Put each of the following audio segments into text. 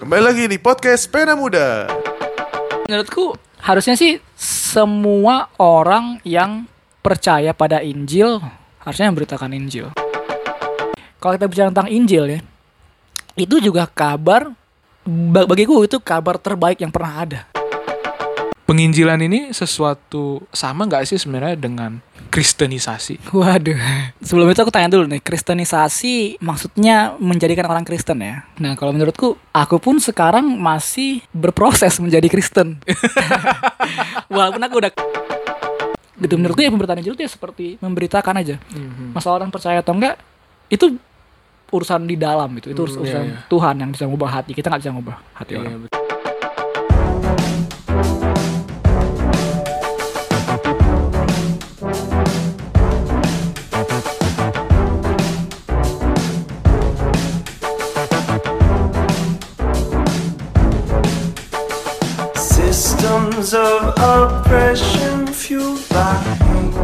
Kembali lagi di podcast Pena Muda. menurutku harusnya sih semua orang yang percaya pada Injil harusnya memberitakan Injil. Kalau kita bicara tentang Injil ya, itu juga kabar ba- bagiku itu kabar terbaik yang pernah ada. Penginjilan ini sesuatu sama nggak sih sebenarnya dengan kristenisasi? Waduh. Sebelum itu aku tanya dulu nih, kristenisasi maksudnya menjadikan orang Kristen ya. Nah, kalau menurutku, aku pun sekarang masih berproses menjadi Kristen. Walaupun aku udah gitu menurutku ya pemberitaan Injil itu ya seperti memberitakan aja. Masalah orang percaya atau enggak itu urusan di dalam itu. Itu Hmm, urusan iya, iya. Tuhan yang bisa ngubah hati. Kita nggak bisa ngubah hati Iya, orang. betul. Systems of oppression fueled by hate.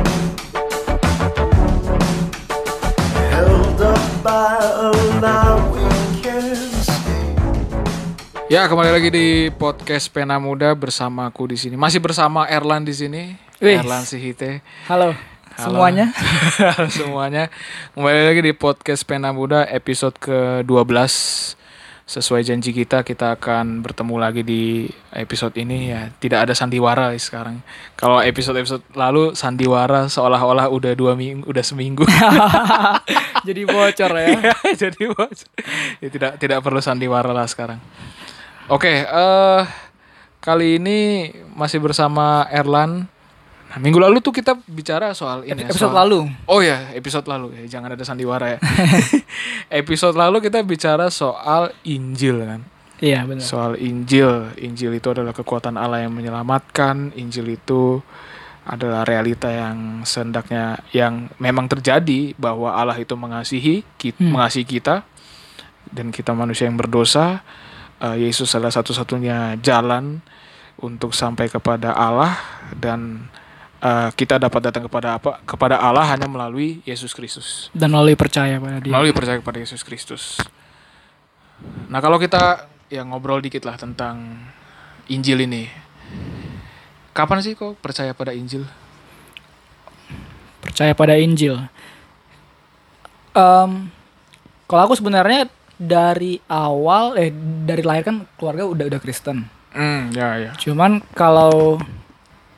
Held up by a lie we can't escape. Ya kembali lagi di podcast Pena Muda bersama aku di sini. Masih bersama Erlan di sini. Wih. Erlan Sihite. Halo, Halo. semuanya. Halo semuanya. Kembali lagi di podcast Pena Muda episode ke-12. Sesuai janji kita, kita akan bertemu lagi di episode ini ya. Tidak ada sandiwara sekarang. Kalau episode-episode lalu sandiwara seolah-olah udah dua minggu, udah seminggu. Jadi bocor ya. Jadi bos. Ya, tidak tidak perlu sandiwara lah sekarang. Oke, eh kali ini masih bersama Erlan. Nah, minggu lalu tuh kita bicara soal ini Episode soal- lalu. Oh ya, episode lalu ya, jangan ada sandiwara ya. episode lalu kita bicara soal Injil kan. Iya, benar. Soal Injil. Injil itu adalah kekuatan Allah yang menyelamatkan. Injil itu adalah realita yang sehendaknya yang memang terjadi bahwa Allah itu mengasihi kita, Hmm. mengasihi kita dan kita manusia yang berdosa. Eh, Yesus adalah satu-satunya jalan untuk sampai kepada Allah dan eh, kita dapat datang kepada apa? Kepada Allah hanya melalui Yesus Kristus Dan melalui percaya pada dia. melalui percaya kepada Yesus Kristus. Nah kalau kita ya ngobrol dikit lah tentang Injil ini, kapan sih kok percaya pada Injil? percaya pada Injil. Em, kalau aku sebenarnya dari awal eh dari lahir kan keluarga udah udah Kristen. Hmm, ya ya. Cuman kalau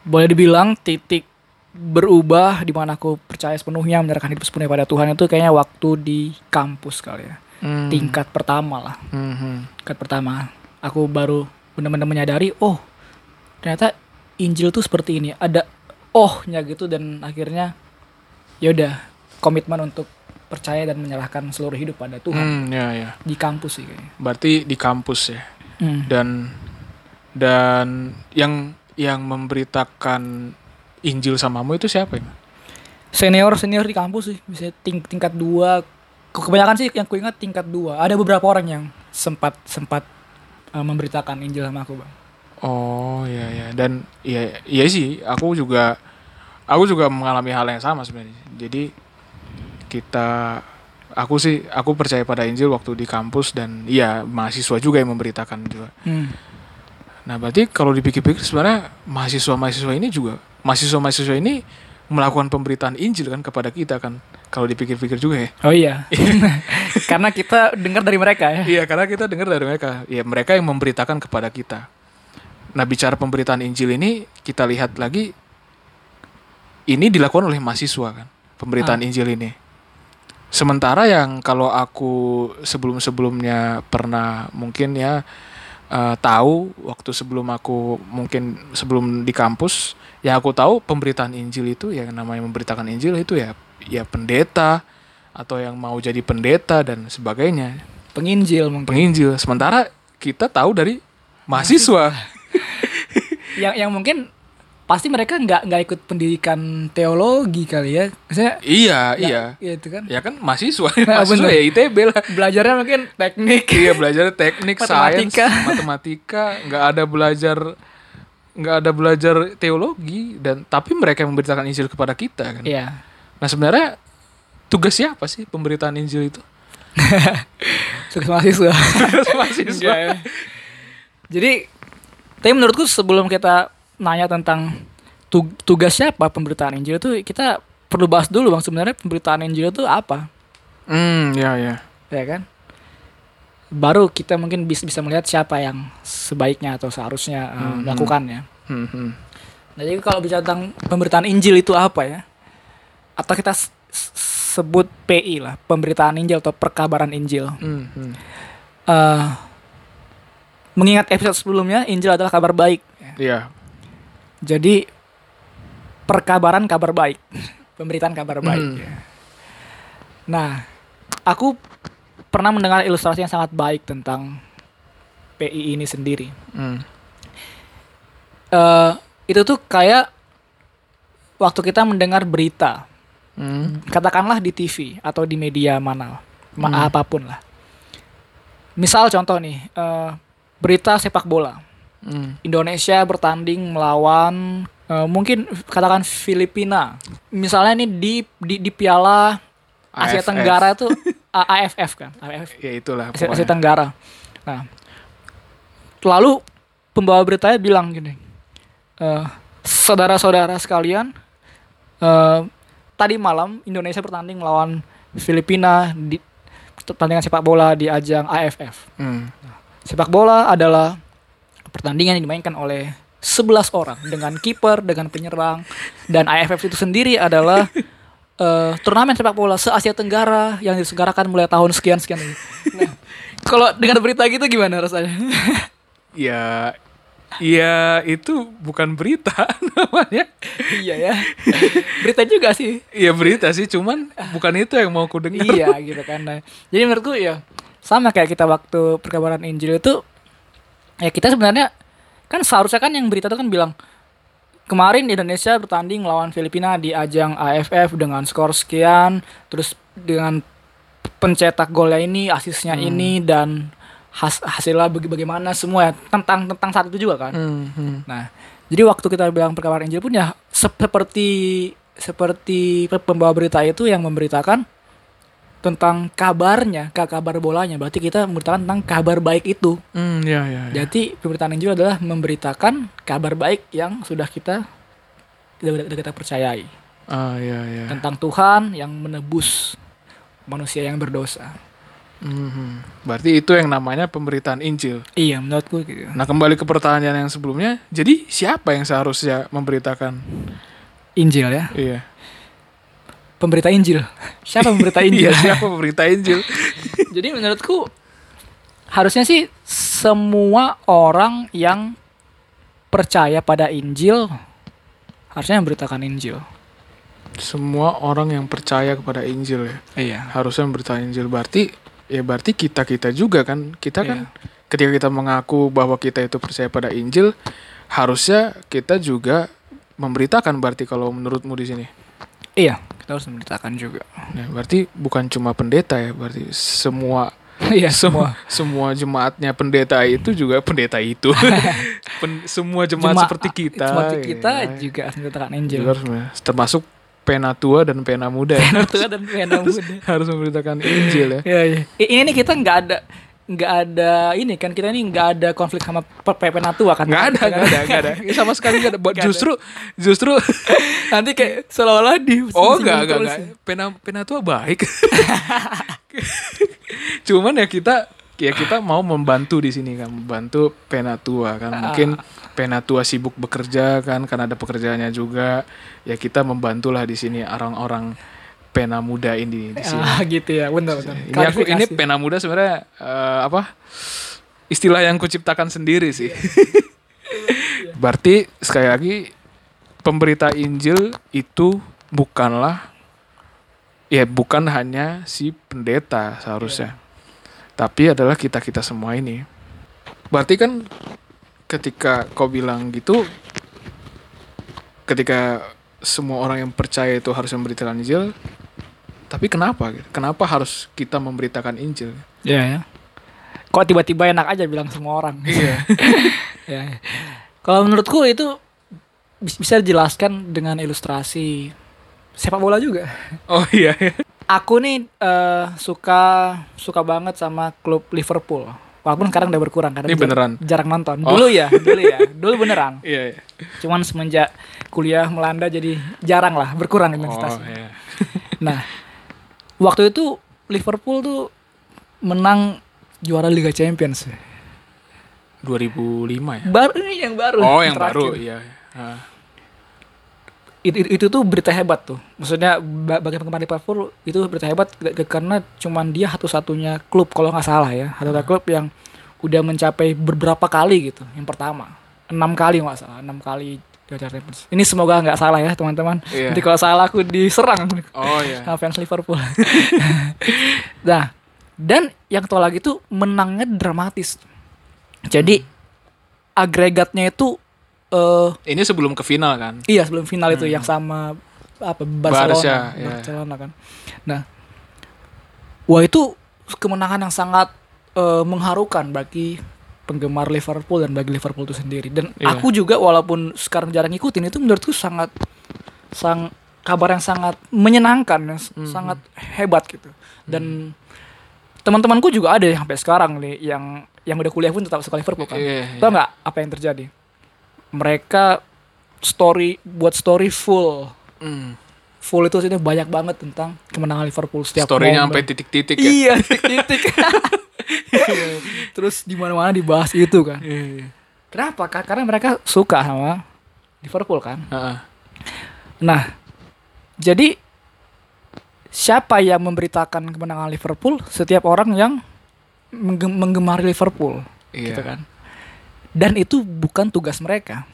boleh dibilang titik berubah di mana aku percaya sepenuhnya menyerahkan hidup sepenuhnya pada Tuhan itu kayaknya waktu di kampus kali ya. Hmm, Tingkat pertama lah. hmm. Tingkat pertama aku baru benar-benar menyadari oh ternyata Injil tuh seperti ini. Ada ohnya gitu dan akhirnya ya udah komitmen untuk percaya dan menyerahkan seluruh hidup pada Tuhan Hmm, ya ya. di kampus sih kayaknya. Berarti di kampus ya. Hmm. Dan dan yang yang memberitakan Injil samamu itu siapa ya? Senior senior di kampus sih bisa ting tingkat dua. Ke- Kebanyakan sih yang kuingat tingkat dua. Ada beberapa orang yang sempat sempat uh, memberitakan Injil sama aku bang. Oh iya ya dan iya iya sih aku juga aku juga mengalami hal yang sama sebenarnya. Jadi kita aku sih aku percaya pada Injil waktu di kampus dan iya mahasiswa juga yang memberitakan juga. Hmm. Nah berarti kalau dipikir-pikir sebenarnya mahasiswa-mahasiswa ini juga mahasiswa-mahasiswa ini melakukan pemberitaan Injil kan kepada kita kan kalau dipikir-pikir juga ya. Oh iya. Karena kita dengar dari mereka ya. Iya karena kita dengar dari mereka. Ya mereka yang memberitakan kepada kita. Nah bicara pemberitaan Injil ini kita lihat lagi ini dilakukan oleh mahasiswa kan pemberitaan Injil ini. Sementara yang kalau aku sebelum-sebelumnya pernah mungkin ya eh, tahu waktu sebelum aku mungkin sebelum di kampus yang aku tahu pemberitaan Injil itu yang namanya memberitakan Injil itu ya ya pendeta atau yang mau jadi pendeta dan sebagainya Penginjil mungkin. penginjil. Sementara kita tahu dari mahasiswa. yang yang mungkin pasti mereka nggak nggak ikut pendidikan teologi kali ya. Maksudnya iya, nggak- iya. ya itu kan. Ya kan mahasiswa. Nah, mahasiswa bener. ya ITB lah. Belajarnya mungkin teknik. Iya, belajar teknik, sains, Matematika. matematika, nggak ada belajar nggak ada belajar teologi dan tapi mereka yang memberitakan Injil kepada kita kan. Iya. Nah, sebenarnya tugas siapa sih pemberitaan Injil itu? Tugas mahasiswa. mahasiswa. Enggak ya. Jadi, tapi menurutku sebelum kita nanya tentang tu- tugas siapa pemberitaan Injil itu kita perlu bahas dulu bang sebenarnya pemberitaan Injil itu apa, Hmm, ya ya. ya kan? Baru kita mungkin bisa bisa melihat siapa yang sebaiknya atau seharusnya uh, Hmm. melakukannya. Hmm, hmm. Nah, jadi kalau bicara tentang pemberitaan Injil itu apa ya? Atau kita sebut PI lah, pemberitaan Injil atau perkabaran Injil. Hmm, hmm. Eh, mengingat episode sebelumnya, Injil adalah kabar baik. Iya. Jadi perkabaran kabar baik, pemberitaan kabar baik. Hmm. ya. Nah, aku pernah mendengar ilustrasi yang sangat baik tentang PI ini sendiri. Hmm. Eh, itu tuh kayak waktu kita mendengar berita, Hmm. katakanlah di TV atau di media mana, ma- Hmm. apa pun lah. Misal contoh nih, eh, berita sepak bola. Hmm. Indonesia bertanding melawan eh, mungkin katakan Filipina. Misalnya nih di di, di Piala Asia AFF. Tenggara itu AFF kan, AFF Ya itulah Asia. Tenggara. Nah, lalu pembawa beritanya bilang gini, eh, saudara-saudara sekalian, eh, tadi malam Indonesia bertanding melawan Filipina di pertandingan sepak bola di ajang AFF. Hmm. Sepak bola adalah pertandingan yang dimainkan oleh 11 orang dengan kiper, dengan penyerang dan AFF itu sendiri adalah eh, turnamen sepak bola se Asia Tenggara yang diselenggarakan mulai tahun sekian sekian ini. Nah, kalau dengan berita gitu gimana rasanya? Ya Ya itu bukan berita namanya. iya ya. Berita juga sih. Iya berita sih, cuman bukan itu yang mau ku dengar. iya gitu kan. Nah, jadi menurutku ya sama kayak kita waktu perkabaran Injil itu ya kita sebenarnya kan seharusnya kan yang berita itu kan bilang kemarin Indonesia bertanding melawan Filipina di ajang AFF dengan skor sekian, terus dengan pencetak golnya ini, asisnya ini dan has- hasilnya baga- bagaimana semua ya tentang tentang saat itu juga kan. Hmm, hmm. Nah, jadi waktu kita bilang perkabaran Injil pun ya sep- seperti seperti pe- pembawa berita itu yang memberitakan tentang kabarnya, ka- kabar bolanya. Berarti kita memberitakan tentang kabar baik itu. Hmm, ya, ya, ya. Jadi pemberitaan Injil adalah memberitakan kabar baik yang sudah kita sudah sudah kita percayai Ah, ya, ya. tentang Tuhan yang menebus manusia yang berdosa. Hmm. Berarti itu yang namanya pemberitaan Injil. Iya, menurutku gitu. Nah kembali ke pertanyaan yang sebelumnya, jadi siapa yang seharusnya memberitakan? Injil ya, Iya. Pemberita Injil. Siapa pemberita Injil? Iya, siapa pemberita Injil? Jadi menurutku harusnya sih semua orang yang percaya pada Injil harusnya memberitakan Injil. Semua orang yang percaya kepada Injil ya, Iya. harusnya memberitakan Injil. Berarti ya berarti kita kita juga kan, kita kan ketika kita mengaku bahwa kita itu percaya pada Injil, harusnya kita juga memberitakan. Berarti kalau menurutmu di sini, Iya, kita harus memberitakan juga. Nah, berarti bukan cuma pendeta ya, berarti semua Iya, semua semua. jemaatnya pendeta itu juga pendeta itu. Pen- semua jemaat Jemaat- seperti kita. Seperti kita ya. juga harus memberitakan Injil. Termasuk pena tua dan pena muda. ya. Tua dan pena muda. harus memberitakan Injil ya. Iya, iya. Ini nih kita nggak ada nggak ada ini kan kita ini nggak ada konflik sama pe- pe- pena tua kan? Nggak ada, nggak ada, nggak ada. Sama sekali nggak ada. Nggak. Justru, justru. Nanti kayak seolah-olah di Oh enggak, terus. enggak. Pena, pena tua baik. Cuman ya kita ya kita mau membantu di sini kan, membantu pena tua kan. Mungkin pena tua sibuk bekerja kan karena ada pekerjaannya juga. Ya kita membantulah di sini orang-orang pena muda ini di sini. Ah gitu ya, benar benar. Ini aku ini pena muda sebenarnya eh, apa? Istilah yang kuciptakan sendiri sih. Berarti sekali lagi pemberita Injil itu bukanlah ya bukan hanya si pendeta seharusnya. Tapi adalah kita-kita semua ini. Berarti kan ketika kau bilang gitu ketika semua orang yang percaya itu harus memberitakan Injil, tapi kenapa? gitu? Kenapa harus kita memberitakan Injil? Iya ya. Kok tiba-tiba enak aja bilang semua orang. Iya. ya. ya. Kalau menurutku itu bis- bisa dijelaskan dengan ilustrasi sepak bola juga. Oh iya. aku nih eh, suka suka banget sama klub Liverpool. Walaupun sekarang udah berkurang karena Ini beneran? jarang nonton. Oh. Dulu ya, dulu ya, dulu beneran. Iya, iya. Cuman semenjak kuliah melanda jadi jarang lah berkurang Oh, intensitasnya. iya. Nah, waktu itu Liverpool tuh menang juara Liga Champions. 2005 ya. Baru ini yang baru. Oh, yang terakhir. baru, iya. Ah. Itu, itu, itu tuh berita hebat tuh. Maksudnya ba- bagi penggemar Liverpool itu berita hebat karena cuman dia satu-satunya klub kalau nggak salah ya, satu-satunya klub yang udah mencapai beberapa kali gitu. Yang pertama, enam kali nggak salah, enam kali juara Champions. Ini semoga nggak salah ya teman-teman. Iya. Nanti kalau salah aku diserang Oh iya. sama fans Liverpool. nah, dan yang tua lagi tuh menangnya dramatis. Jadi agregatnya itu eh Ini sebelum ke final kan. iya sebelum final itu yang sama apa Barcelona, Barca, ya. Barcelona kan. Nah, wah itu kemenangan yang sangat eh, mengharukan bagi penggemar Liverpool dan bagi Liverpool itu sendiri. Dan Iya. aku juga walaupun sekarang jarang ngikutin itu menurutku sangat sang kabar yang sangat menyenangkan, ya, Hmm. sangat hebat gitu. Dan teman-temanku juga ada yang sampai sekarang nih yang yang udah kuliah pun tetap suka Liverpool kan. Iya, iya. Tahu nggak apa yang terjadi? Mereka story buat story full Hmm. full itu sini banyak banget tentang kemenangan Liverpool setiap Story-nya sampai titik-titik ya. Iya, titik-titik. Terus di mana-mana dibahas itu kan. Iya. Kenapa? Ka- Karena mereka suka sama Liverpool kan. Heeh. Nah, jadi siapa yang memberitakan kemenangan Liverpool? Setiap orang yang mengge- menggemari Liverpool, Iya. gitu kan. Dan itu bukan tugas mereka.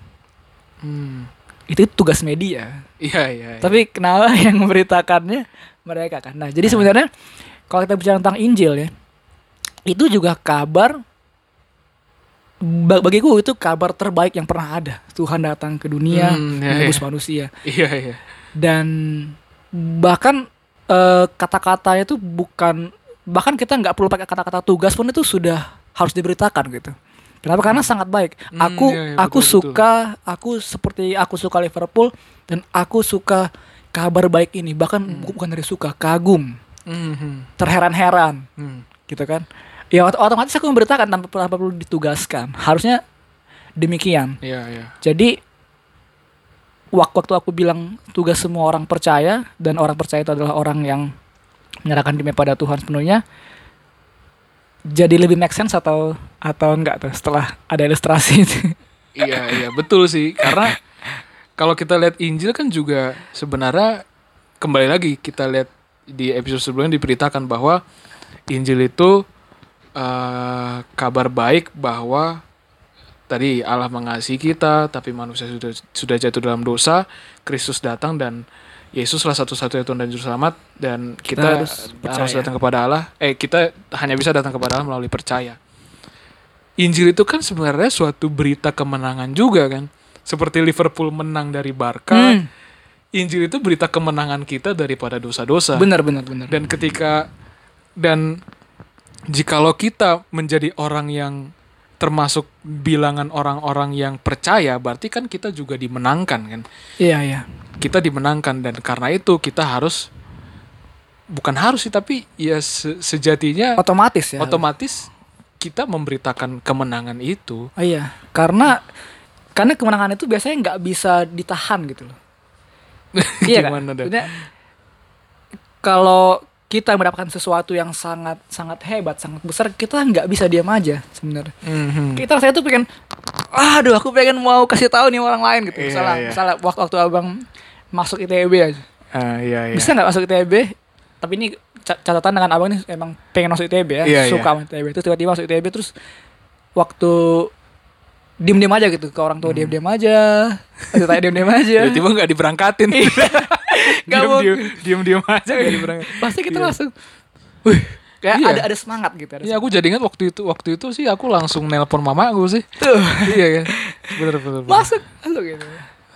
Hmm. Itu tugas media. Iya, iya. iya. Tapi kenapa yang memberitakannya mereka kan? Nah, jadi sebenarnya kalau kita bicara tentang Injil ya, itu juga kabar ba- bagiku itu kabar terbaik yang pernah ada. Tuhan datang ke dunia Hmm, ya, menebus ya. manusia Iya, iya. dan bahkan eh, kata-katanya itu bukan bahkan kita nggak perlu pakai kata-kata tugas pun itu sudah harus diberitakan gitu. Kenapa? Karena sangat baik. Hmm, Aku iya, iya, aku betul, suka aku seperti aku suka Liverpool dan aku suka kabar baik ini bahkan bu- bukan dari suka kagum Hmm. terheran-heran Hmm. gitu kan ya ot- otomatis aku memberitakan tanpa, tanpa perlu ditugaskan harusnya demikian Iya, iya. jadi wak- waktu aku bilang tugas semua orang percaya dan orang percaya itu adalah orang yang menyerahkan diri pada Tuhan sepenuhnya jadi lebih make sense atau atau enggak tuh setelah ada ilustrasi itu Iya, iya, betul sih. Karena kalau kita lihat Injil kan juga sebenarnya kembali lagi kita lihat di episode sebelumnya diberitakan bahwa Injil itu eh, kabar baik bahwa tadi Allah mengasihi kita, tapi manusia sudah sudah jatuh dalam dosa, Kristus datang dan Yesuslah satu-satunya Tuhan dan Juru Selamat dan kita, Kita harus, harus percaya. datang kepada Allah. Eh kita hanya bisa datang kepada Allah melalui percaya. Injil itu kan sebenarnya suatu berita kemenangan juga kan. Seperti Liverpool menang dari Barca, Hmm, Injil itu berita kemenangan kita daripada dosa-dosa. benar benar benar Dan ketika dan jikalau kita menjadi orang yang termasuk bilangan orang-orang yang percaya, berarti kan kita juga dimenangkan kan. iya iya Kita dimenangkan dan karena itu kita harus bukan harus sih tapi ya se- sejatinya otomatis ya otomatis kita memberitakan kemenangan itu. Oh iya, karena karena kemenangan itu biasanya nggak bisa ditahan gitu loh. iya kan? Kalau kita mendapatkan sesuatu yang sangat sangat hebat, sangat besar, kita nggak bisa diam aja sebenarnya. Mhm. Kita rasanya tuh pengen, aduh aku pengen mau kasih tahu nih orang lain gitu. Iya, misalnya, iya. misalnya waktu waktu abang masuk ITB aja, Ah, iya, iya. bisa nggak masuk ITB? Tapi ini ca- catatan dengan abang nih emang pengen masuk ITB ya, Iya, suka iya. sama ITB. Terus tiba-tiba masuk ITB terus waktu diem-diem aja gitu ke orang tua diem-diem aja, kasih tanya diem-diem aja. Hmm. Tiba-tiba nggak diberangkatin. Nggak diem, mau. diem, diem, diem aja nggak diberangkatin. Pasti kita Iya. langsung, wih, kayak Iya. ada ada semangat gitu. Ada Iya aku jadi ingat waktu itu waktu itu sih aku langsung nelpon mama aku sih. Tuh. iya kan. Bener bener. bener. masuk, masuk gitu.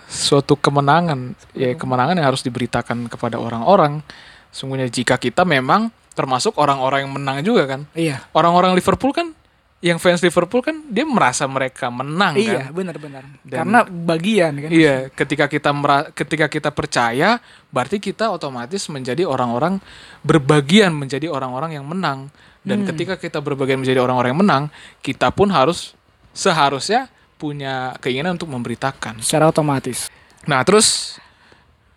Suatu kemenangan, ya kemenangan yang harus diberitakan kepada orang-orang. Sungguhnya jika kita memang termasuk orang-orang yang menang juga kan. Iya, Orang-orang Liverpool kan yang fans Liverpool kan dia merasa mereka menang Iya, kan. benar-benar. Dan- Karena bagian kan. Iya, ketika kita mera- ketika kita percaya, berarti kita otomatis menjadi orang-orang berbagian menjadi orang-orang yang menang. Dan ketika kita berbagian menjadi orang-orang yang menang, kita pun harus seharusnya punya keinginan untuk memberitakan. Secara otomatis. Nah, terus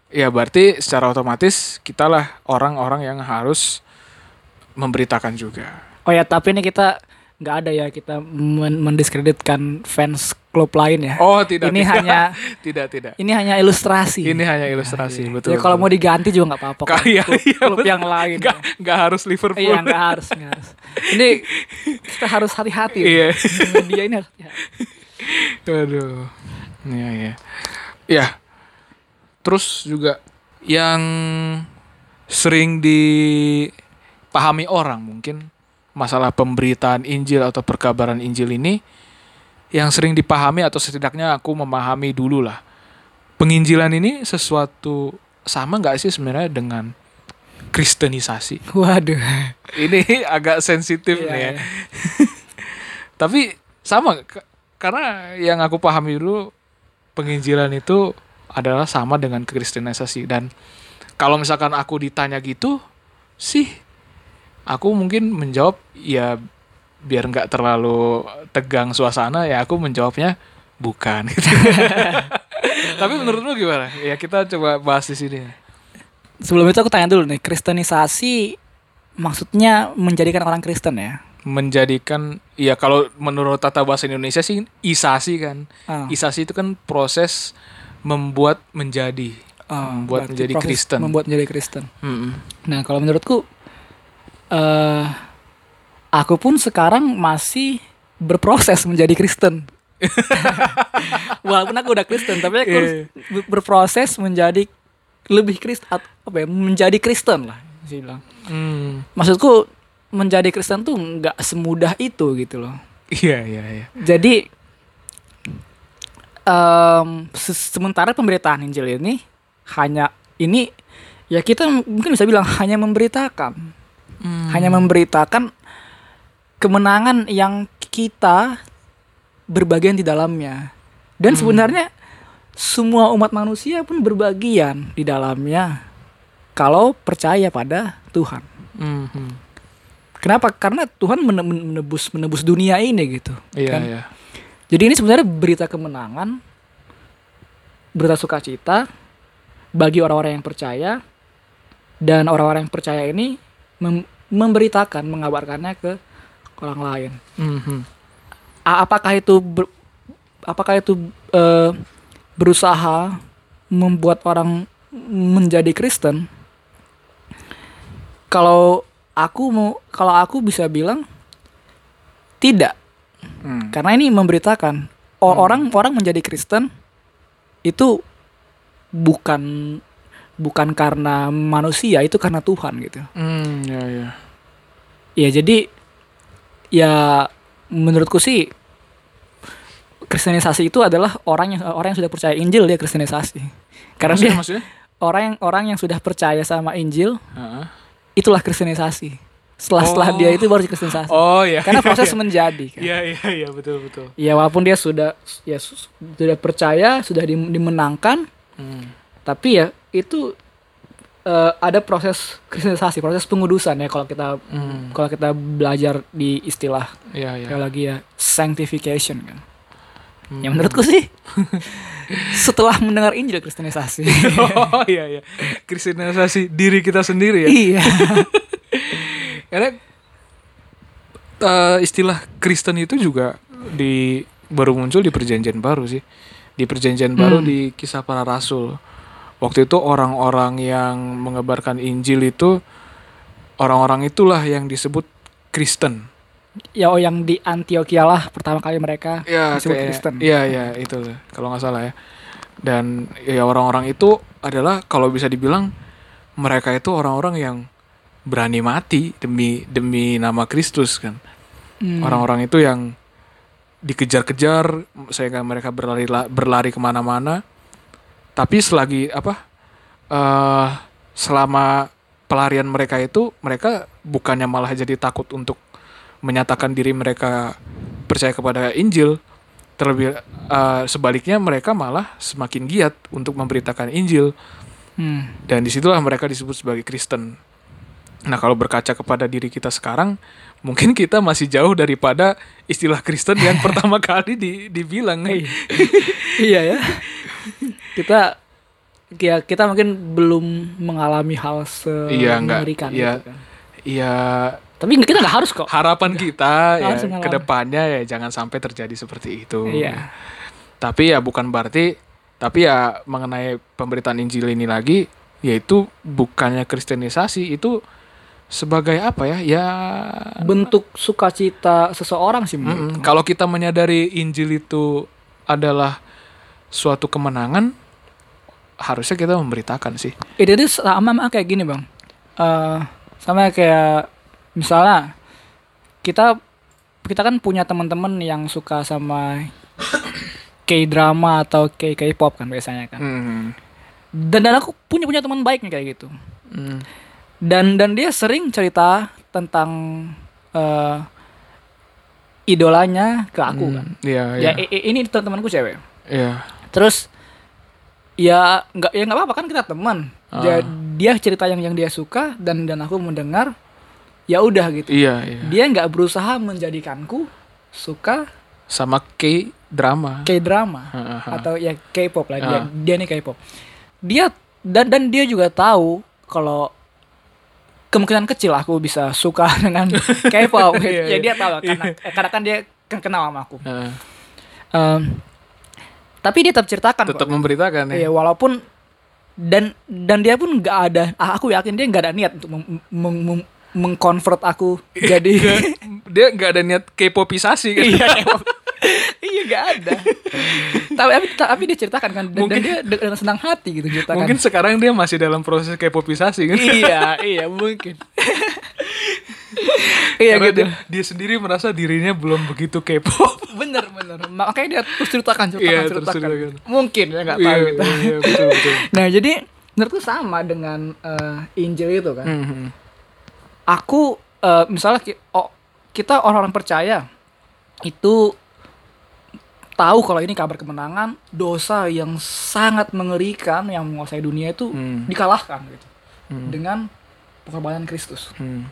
ya berarti secara otomatis kitalah orang-orang yang harus memberitakan juga. Oh ya, tapi ini kita nggak ada ya kita men- mendiskreditkan fans klub lain ya. Oh, tidak. Ini tidak. hanya tidak, tidak. ini hanya ilustrasi. Ini hanya ilustrasi, betul. ya kalau mau diganti juga nggak apa-apa. kok. Iya, klub, iya, klub betul. yang lain. nggak nggak harus Liverpool. Iya nggak harus, nggak harus. Ini kita harus hati-hati. Iya. Media ini harus. Aduh. Iya, iya. Ya. Terus juga yang sering dipahami orang mungkin masalah pemberitaan Injil atau perkabaran Injil ini yang sering dipahami atau setidaknya aku memahami dulu lah. Penginjilan ini sesuatu sama nggak sih sebenarnya dengan kristenisasi? Waduh. Ini agak sensitif Iya, nih ya. iya. Tapi sama karena yang aku pahami dulu penginjilan itu adalah sama dengan kekristenisasi dan kalau misalkan aku ditanya gitu sih aku mungkin menjawab ya biar nggak terlalu tegang suasana ya aku menjawabnya bukan gitu. Tapi menurutmu gimana? Ya kita coba bahas di sini. Sebelum itu aku tanya dulu nih, kristenisasi maksudnya menjadikan orang Kristen ya? menjadikan ya kalau menurut tata bahasa Indonesia sih isasi kan. Ah. Isasi itu kan proses membuat menjadi, Ah, membuat menjadi Kristen. Membuat menjadi Kristen. Mm-mm. Nah, kalau menurutku eh aku pun sekarang masih berproses menjadi Kristen. Walaupun aku udah Kristen, tapi aku Iya. harus ber- berproses menjadi lebih Kristen apa ya? Menjadi Kristen lah, sih bilang. Hmm. Maksudku menjadi Kristen tuh nggak semudah itu gitu loh. Iya iya iya. Jadi em, se- sementara pemberitaan Injil ini hanya ini ya kita mungkin bisa bilang hanya memberitakan, hanya memberitakan kemenangan yang kita berbagian di dalamnya. Dan sebenarnya semua umat manusia pun berbagian di dalamnya kalau percaya pada Tuhan. Mhm. Kenapa? Karena Tuhan mene- menebus menebus dunia ini gitu. Iya kan? iya. Jadi ini sebenarnya berita kemenangan, berita sukacita bagi orang-orang yang percaya dan orang-orang yang percaya ini mem- memberitakan, mengabarkannya ke orang lain. Mhm. A- apakah itu ber- apakah itu eh, berusaha membuat orang menjadi Kristen? Kalau aku mau kalau aku bisa bilang tidak Hmm. karena ini memberitakan O- orang orang menjadi Kristen itu bukan bukan karena manusia itu karena Tuhan gitu Hmm, ya ya. ya jadi ya menurutku sih kristenisasi itu adalah orang yang orang yang sudah percaya Injil dia kristenisasi karena Maksudnya, dia maksudnya? orang yang orang yang sudah percaya sama Injil Heeh. itulah kristenisasi setelah setelah Oh. dia itu baru kristenisasi Oh iya. karena proses iya. menjadi kan. Iya iya iya betul betul. Ya walaupun dia sudah ya sudah percaya, sudah dim- dimenangkan, Hmm. tapi ya itu eh, ada proses kristenisasi, proses pengudusan ya kalau kita Hmm. kalau kita belajar di istilah Iya iya. teologi ya sanctification kan. Hmm. Ya menurutku sih setelah mendengar Injil kristenisasi. oh iya iya. Kristenisasi diri kita sendiri ya. iya. Karena eh, istilah Kristen itu juga di baru muncul di Perjanjian Baru sih. Di Perjanjian Baru Hmm. di Kisah Para Rasul. Waktu itu orang-orang yang mengabarkan Injil itu orang-orang itulah yang disebut Kristen. ya oh yang di Antioquia lah pertama kali mereka Ya, disebut kayak- Kristen. Iya, iya, itu kalau nggak salah ya. Dan ya orang-orang itu adalah kalau bisa dibilang mereka itu orang-orang yang berani mati demi demi nama Kristus kan. Hmm. Orang-orang itu yang dikejar-kejar sehingga mereka berlari berlari ke mana-mana. Tapi selagi apa eh selama pelarian mereka itu mereka bukannya malah jadi takut untuk menyatakan diri mereka percaya kepada Injil terlebih eh, sebaliknya mereka malah semakin giat untuk memberitakan Injil Hmm. dan di situlah mereka disebut sebagai Kristen. Nah kalau berkaca kepada diri kita sekarang, mungkin kita masih jauh daripada istilah Kristen yang pertama kali di, dibilang. iya ya. Kita ya kita mungkin belum mengalami hal Iya, semengerikan iya. itu kan. Iya Tapi kita nggak harus kok. harapan kita ya mengalami. ke depannya ya jangan sampai terjadi seperti itu. Iya. Tapi ya bukan berarti, tapi ya mengenai pemberitaan Injil ini lagi, yaitu bukannya kristenisasi itu sebagai apa ya? Ya Bentuk sukacita seseorang sih Mm-mm. menurutku. Kalau kita menyadari Injil itu adalah suatu kemenangan, harusnya kita memberitakan sih. Itu tuh sama sama kayak gini bang. Eh sama kayak misalnya kita kita kan punya teman-teman yang suka sama K-drama atau K K-pop kan biasanya kan. Hmm. Dan dan aku punya punya teman baik nih kayak gitu. Hmm. Dan dan dia sering cerita tentang eh idolanya ke aku kan. Iya, Ya iya. ini temanku cewek. Iya. Terus ya nggak ya nggak apa-apa kan kita teman. Dia, Ah. dia cerita yang yang dia suka dan dan aku mendengar ya udah gitu. Iya, iya. Dia nggak berusaha menjadikanku suka Sama K drama. K-drama Heeh. atau ya K-pop lah dia Ah. dia nih K-pop. Dia dan dan dia juga tahu kalau kemungkinan kecil aku bisa suka dengan K-pop. Iya, ya iya. dia tahu karena eh, karena kan dia kan kenal sama aku. Heeh. Em, tapi dia tetap ceritakan kok. Tetap memberitakan ya. Iya, walaupun dan dan dia pun nggak ada, ah, aku yakin dia nggak ada niat untuk meng, meng, meng- mengkonvert aku jadi Dia nggak ada niat K-popisasi kan. iya iya nggak ada. tapi tapi tapi dia ceritakan kan dan, dan Mungkin- dia dengan senang hati gitu ceritakan. Mungkin sekarang dia masih dalam proses K-popisasi kan. iya iya mungkin. iya Karena gitu. dia, dia sendiri merasa dirinya belum begitu K-pop. Bener bener. Makanya dia terus ceritakan ceritakan Iya, terus ceritakan. ceritakan. Mungkin ya nggak tahu. Iya, gitu. iya, betul, betul. Nah jadi menurutku sama dengan eh, Injil itu kan. Mhm. aku eh, misalnya ki- oh, kita orang-orang percaya itu tahu kalau ini kabar kemenangan dosa yang sangat mengerikan yang menguasai dunia itu Hmm. dikalahkan gitu Hmm. dengan pengorbanan Kristus Hmm.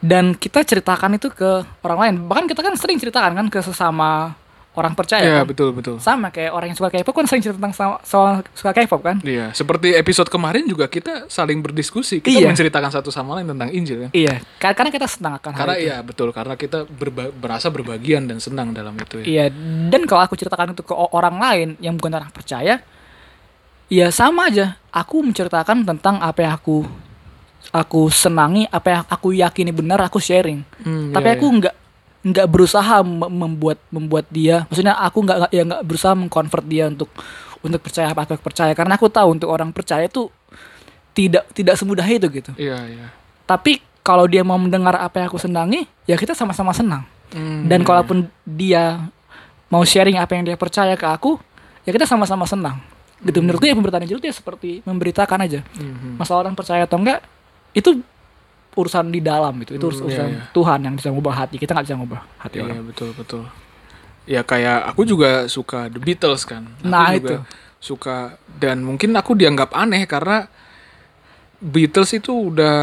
Dan kita ceritakan itu ke orang lain bahkan kita kan sering ceritakan kan ke sesama orang percaya Iya, kan? betul, betul. sama kayak orang yang suka K-pop kan sering cerita tentang sama- soal suka K-pop kan Iya, seperti episode kemarin juga kita saling berdiskusi, kita Iya. menceritakan satu sama lain tentang Injil kan. iya Kar- karena kita senang akan hal Karena itu. iya betul, karena kita berba- berasa berbagian dan senang dalam itu ya. Iya, dan kalau aku ceritakan itu ke orang lain yang bukan orang percaya, ya sama aja. Aku menceritakan tentang apa yang aku aku senangi, apa yang aku yakini benar, aku sharing. Hmm, Tapi iya, aku iya. nggak nggak berusaha mem- membuat membuat dia, maksudnya aku nggak nggak- ya nggak berusaha mengkonvert dia untuk untuk percaya apa aku percaya karena aku tahu untuk orang percaya itu tidak tidak semudah itu gitu. Iya, iya. Tapi kalau dia mau mendengar apa yang aku senangi, ya kita sama-sama senang. Hmm, Dan iya, kalaupun dia mau sharing apa yang dia percaya ke aku, ya kita sama-sama senang. Gitu menurutku ya pemberitaan Injil itu ya seperti memberitakan aja. iya. Mhm. Masalah orang percaya atau enggak itu urusan di dalam gitu. Itu Hmm, urusan iya, iya. Tuhan yang bisa mengubah hati. Kita nggak bisa mengubah hati Iya, orang. betul, betul. Ya kayak aku juga suka The Beatles kan. Aku Nah, juga itu. suka dan mungkin aku dianggap aneh karena Beatles itu udah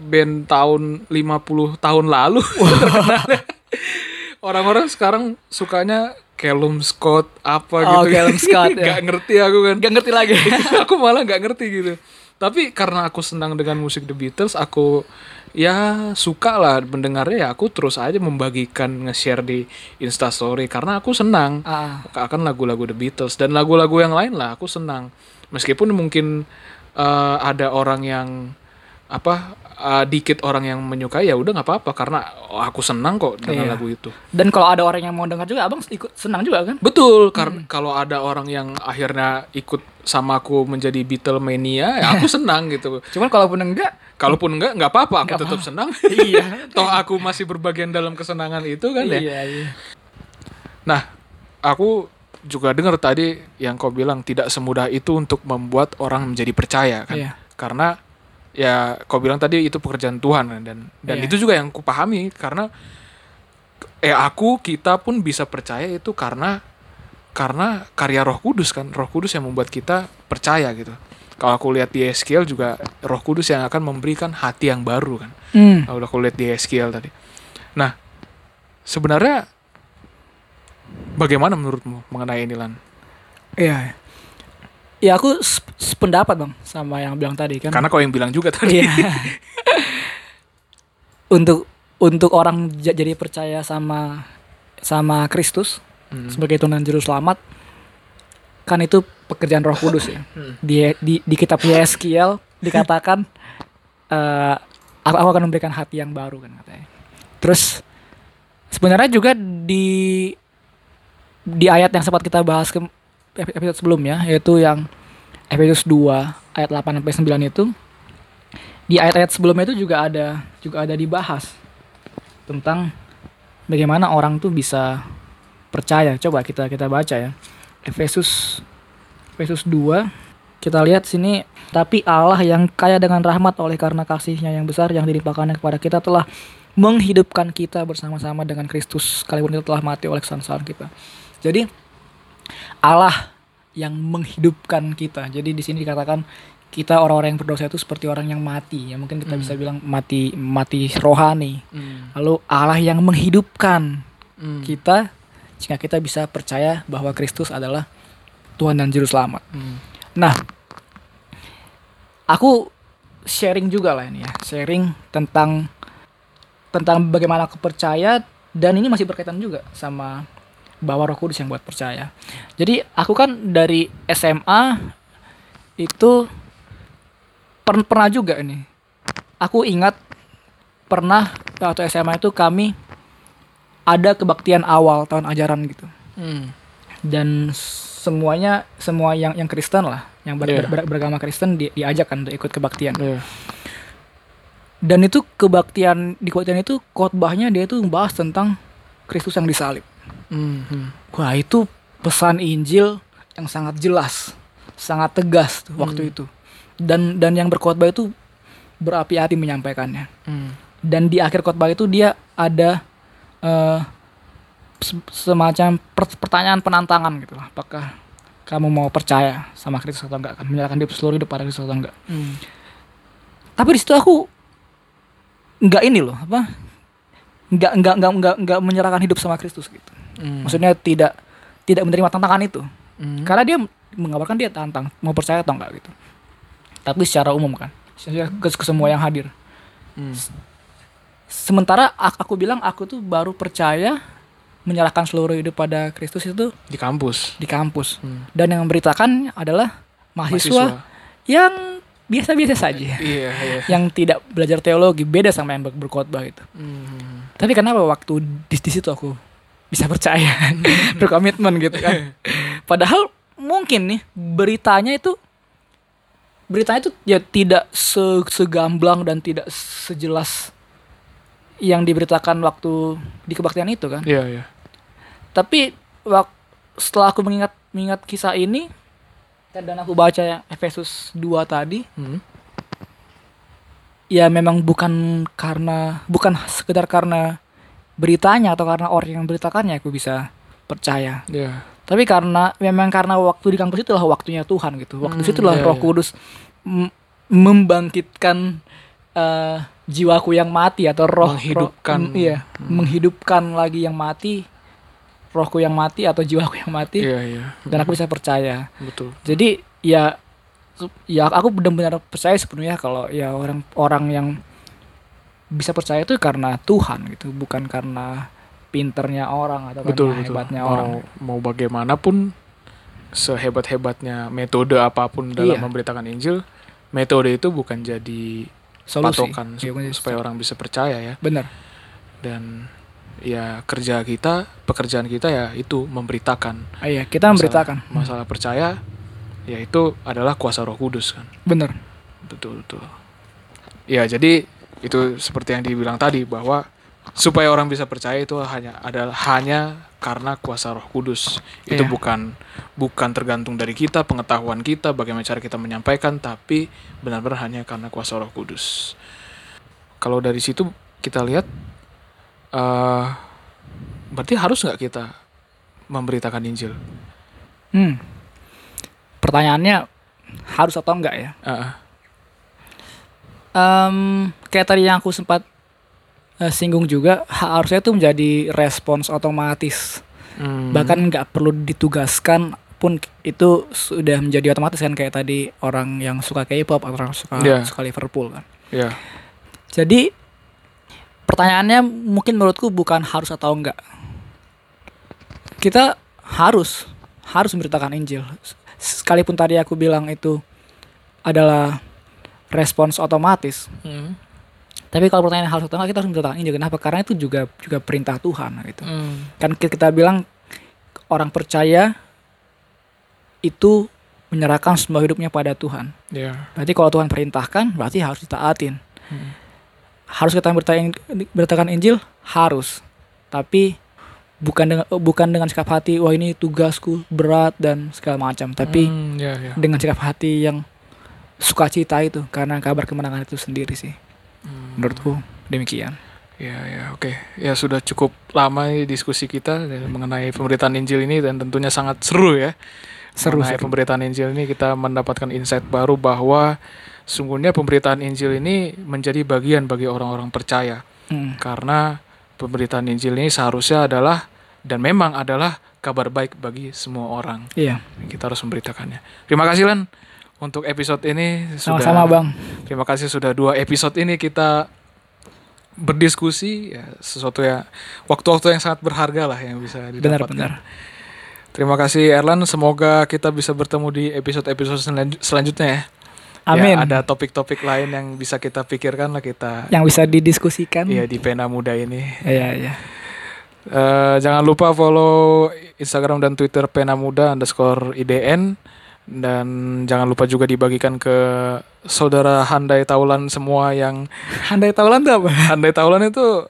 band tahun 50 tahun lalu. Orang-orang sekarang sukanya Callum Scott apa Oh, gitu. Callum Scott, ya. Gak ngerti aku kan. Gak ngerti lagi. aku malah nggak ngerti gitu. Tapi karena aku senang dengan musik The Beatles, aku ya suka lah mendengarnya ya aku terus aja membagikan nge-share di Instastory karena aku senang Ah. akan lagu-lagu The Beatles dan lagu-lagu yang lain lah aku senang. Meskipun mungkin eh, ada orang yang apa eh, dikit orang yang menyukai ya udah nggak apa-apa karena oh, aku senang kok dengan Iya. lagu itu. Dan kalau ada orang yang mau dengar juga, abang ikut senang juga kan? Betul, karena kalau ada orang yang akhirnya ikut sama aku menjadi Beatlemania, ya aku senang gitu. Cuman kalaupun enggak, Kalaupun enggak, nggak apa-apa, aku tetap senang. iya. Toh aku masih berbagian dalam kesenangan itu kan ya. Iya, iya. Nah, aku juga dengar tadi yang kau bilang tidak semudah itu untuk membuat orang menjadi percaya kan. Iya. Karena ya kau bilang tadi itu pekerjaan Tuhan dan dan Iya. itu juga yang kupahami karena eh aku kita pun bisa percaya itu karena karena karya Roh Kudus kan Roh Kudus yang membuat kita percaya gitu kalau aku lihat di Ezekiel juga Roh Kudus yang akan memberikan hati yang baru kan Hmm. kalau aku lihat di Ezekiel tadi nah sebenarnya bagaimana menurutmu mengenai ini lan Iya. Ya aku sep- sependapat bang sama yang bilang tadi kan. karena kau yang bilang juga tadi Iya. untuk untuk orang jadi percaya sama sama Kristus Hmm. sebagai Tuhan Juru Selamat kan itu pekerjaan Roh Kudus ya. Hmm. Di di di kitab Yeskiel dikatakan eh aku, aku akan memberikan hati yang baru kan katanya. Terus sebenarnya juga di di ayat yang sempat kita bahas ke episode sebelumnya yaitu yang Efesus 2 ayat 8 sampai 9 itu di ayat-ayat sebelumnya itu juga ada juga ada dibahas tentang bagaimana orang tuh bisa percaya. Coba kita kita baca ya. Efesus Efesus 2 kita lihat sini tapi Allah yang kaya dengan rahmat oleh karena kasihnya yang besar yang dilimpahkannya kepada kita telah menghidupkan kita bersama-sama dengan Kristus sekalipun kita telah mati oleh kesalahan kita. Jadi Allah yang menghidupkan kita. Jadi di sini dikatakan kita orang-orang yang berdosa itu seperti orang yang mati. Ya mungkin kita bisa bilang mati mati rohani. Hmm. Lalu Allah yang menghidupkan Hmm. kita sehingga kita bisa percaya bahwa Kristus adalah Tuhan dan Juru Selamat. Hmm. Nah, aku sharing juga lah ini ya, sharing tentang tentang bagaimana aku percaya dan ini masih berkaitan juga sama bahwa Roh Kudus yang buat percaya. Jadi aku kan dari SMA itu per- pernah juga ini. Aku ingat pernah waktu SMA itu kami ada kebaktian awal tahun ajaran gitu Hmm. dan semuanya semua yang yang Kristen lah yang ber- Iya. ber- beragama Kristen di, diajak kan untuk ikut kebaktian Iya. dan itu kebaktian di kebaktian itu khotbahnya dia tuh bahas tentang Kristus yang disalib Hmm. Wah itu pesan Injil yang sangat jelas sangat tegas tuh waktu itu. Dan dan yang berkhotbah itu berapi-api menyampaikannya. Hmm. dan di akhir khotbah itu dia ada se- semacam per- pertanyaan penantangan gitu lah. Apakah kamu mau percaya sama Kristus atau enggak? Kan menyerahkan hidup seluruh hidup pada Kristus atau enggak? Hmm. tapi di situ aku nggak ini loh apa? Nggak nggak nggak nggak nggak menyerahkan hidup sama Kristus gitu Hmm. maksudnya tidak tidak menerima tantangan itu Hmm. karena dia mengabarkan dia tantang mau percaya atau enggak gitu tapi secara umum kan ke, ke semua yang hadir Hmm. sementara ak- aku bilang aku tuh baru percaya menyerahkan seluruh hidup pada Kristus itu di kampus. di kampus Hmm. dan yang memberitakan adalah mahasiswa, yang biasa-biasa saja Iya, iya. yang tidak belajar teologi beda sama yang ber- berkhotbah itu Hmm. tapi kenapa waktu di, di situ aku bisa percaya berkomitmen gitu kan padahal mungkin nih beritanya itu beritanya itu ya tidak se- segamblang dan tidak sejelas yang diberitakan waktu di kebaktian itu kan Iya, iya. tapi wak- setelah aku mengingat mengingat kisah ini dan aku baca yang Efesus 2 tadi Hmm. ya memang bukan karena bukan sekedar karena beritanya atau karena orang yang beritakannya aku bisa percaya Iya. tapi karena memang karena waktu di kampus itulah waktunya Tuhan gitu waktu Hmm, situlah iya, Roh. Kudus m- membangkitkan eh, jiwaku yang mati atau roh Menghidupkan. roh- iya menghidupkan lagi yang mati rohku yang mati atau jiwaku yang mati Iya, iya. dan aku bisa percaya Betul. jadi ya ya aku benar-benar percaya sepenuhnya kalau ya orang orang yang bisa percaya itu karena Tuhan gitu bukan karena pinternya orang atau Betul, karena betul. hebatnya mau, orang mau bagaimanapun sehebat-hebatnya metode apa pun dalam Iya. memberitakan Injil, metode itu bukan jadi solusi patokan Iya, supaya orang bisa percaya ya. benar Dan ya kerja kita, pekerjaan kita ya itu memberitakan. Ah, iya kita memberitakan Masalah percaya ya itu adalah kuasa Roh Kudus kan. benar Betul betul. Ya jadi itu seperti yang dibilang tadi bahwa supaya orang bisa percaya itu hanya adalah hanya karena kuasa Roh Kudus. Itu Iya. bukan bukan tergantung dari kita, pengetahuan kita, bagaimana cara kita menyampaikan, tapi benar-benar hanya karena kuasa Roh Kudus. Kalau dari situ kita lihat, eh berarti harus nggak kita memberitakan Injil? Hmm. Pertanyaannya harus atau enggak ya? Ah, Em, kayak tadi yang aku sempat eh, singgung juga, ha- harusnya itu menjadi respons otomatis. hmm, Bahkan nggak perlu ditugaskan pun itu sudah menjadi otomatis kan kayak tadi orang yang suka K-pop atau orang suka Iya. suka Liverpool kan. ya, Jadi pertanyaannya mungkin menurutku bukan harus atau enggak. Kita harus harus memberitakan Injil. Sekalipun tadi aku bilang itu adalah respons otomatis. Hmm, Tapi kalau pertanyaan atau enggak kita harus memberitakan Injil. Kenapa? Karena itu juga juga perintah Tuhan gitu. hmm, Kan ki- kita bilang orang percaya itu menyerahkan semua hidupnya pada Tuhan. ya, Berarti kalau Tuhan perintahkan, berarti harus ditaatin. Hmm. Harus kita beritakan, beritakan Injil, harus. Tapi bukan dengan bukan dengan sikap hati, wah ini tugasku berat dan segala macam. Tapi Hmm, ya, ya. dengan sikap hati yang sukacita itu, karena kabar kemenangan itu sendiri sih. Hmm. Menurutku demikian. Ya, ya, oke. Ya sudah cukup lama diskusi kita mengenai pemberitaan Injil ini dan tentunya sangat seru ya. Seru, mengenai seru. pemberitaan Injil ini kita mendapatkan insight baru bahwa sungguhnya pemberitaan Injil ini menjadi bagian bagi orang-orang percaya Hmm. karena pemberitaan Injil ini seharusnya adalah dan memang adalah kabar baik bagi semua orang. Iya, Kita harus memberitakannya. Terima kasih Lan untuk episode ini sudah sama-sama Bang. Terima kasih sudah dua episode ini kita berdiskusi ya sesuatu ya waktu-waktu yang sangat berharga lah yang bisa didapatkan. Benar-benar. Terima kasih Erlan, semoga kita bisa bertemu di episode-episode selanj- selanjutnya ya. Amin. Ya, ada topik-topik lain yang bisa kita pikirkan lah kita Yang bisa didiskusikan. ya di pena muda ini. Iya, iya. Eh, jangan lupa follow Instagram dan Twitter pena muda underscore IDN dan jangan lupa juga dibagikan ke saudara handai taulan semua yang Handai taulan tuh apa? Handai Taulan itu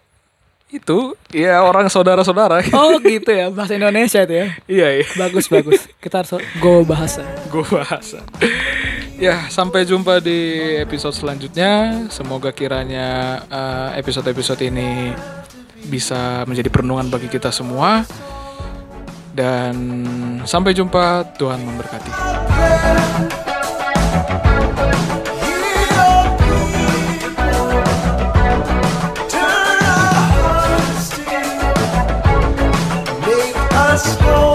itu ya orang saudara-saudara. Oh gitu ya, bahasa Indonesia itu ya. iya iya, Bagus bagus. Kita harus go bahasa. gue bahasa. ya sampai jumpa di episode selanjutnya. Semoga kiranya eh, episode-episode ini bisa menjadi perenungan bagi kita semua. Dan sampai jumpa, Tuhan memberkati. Turn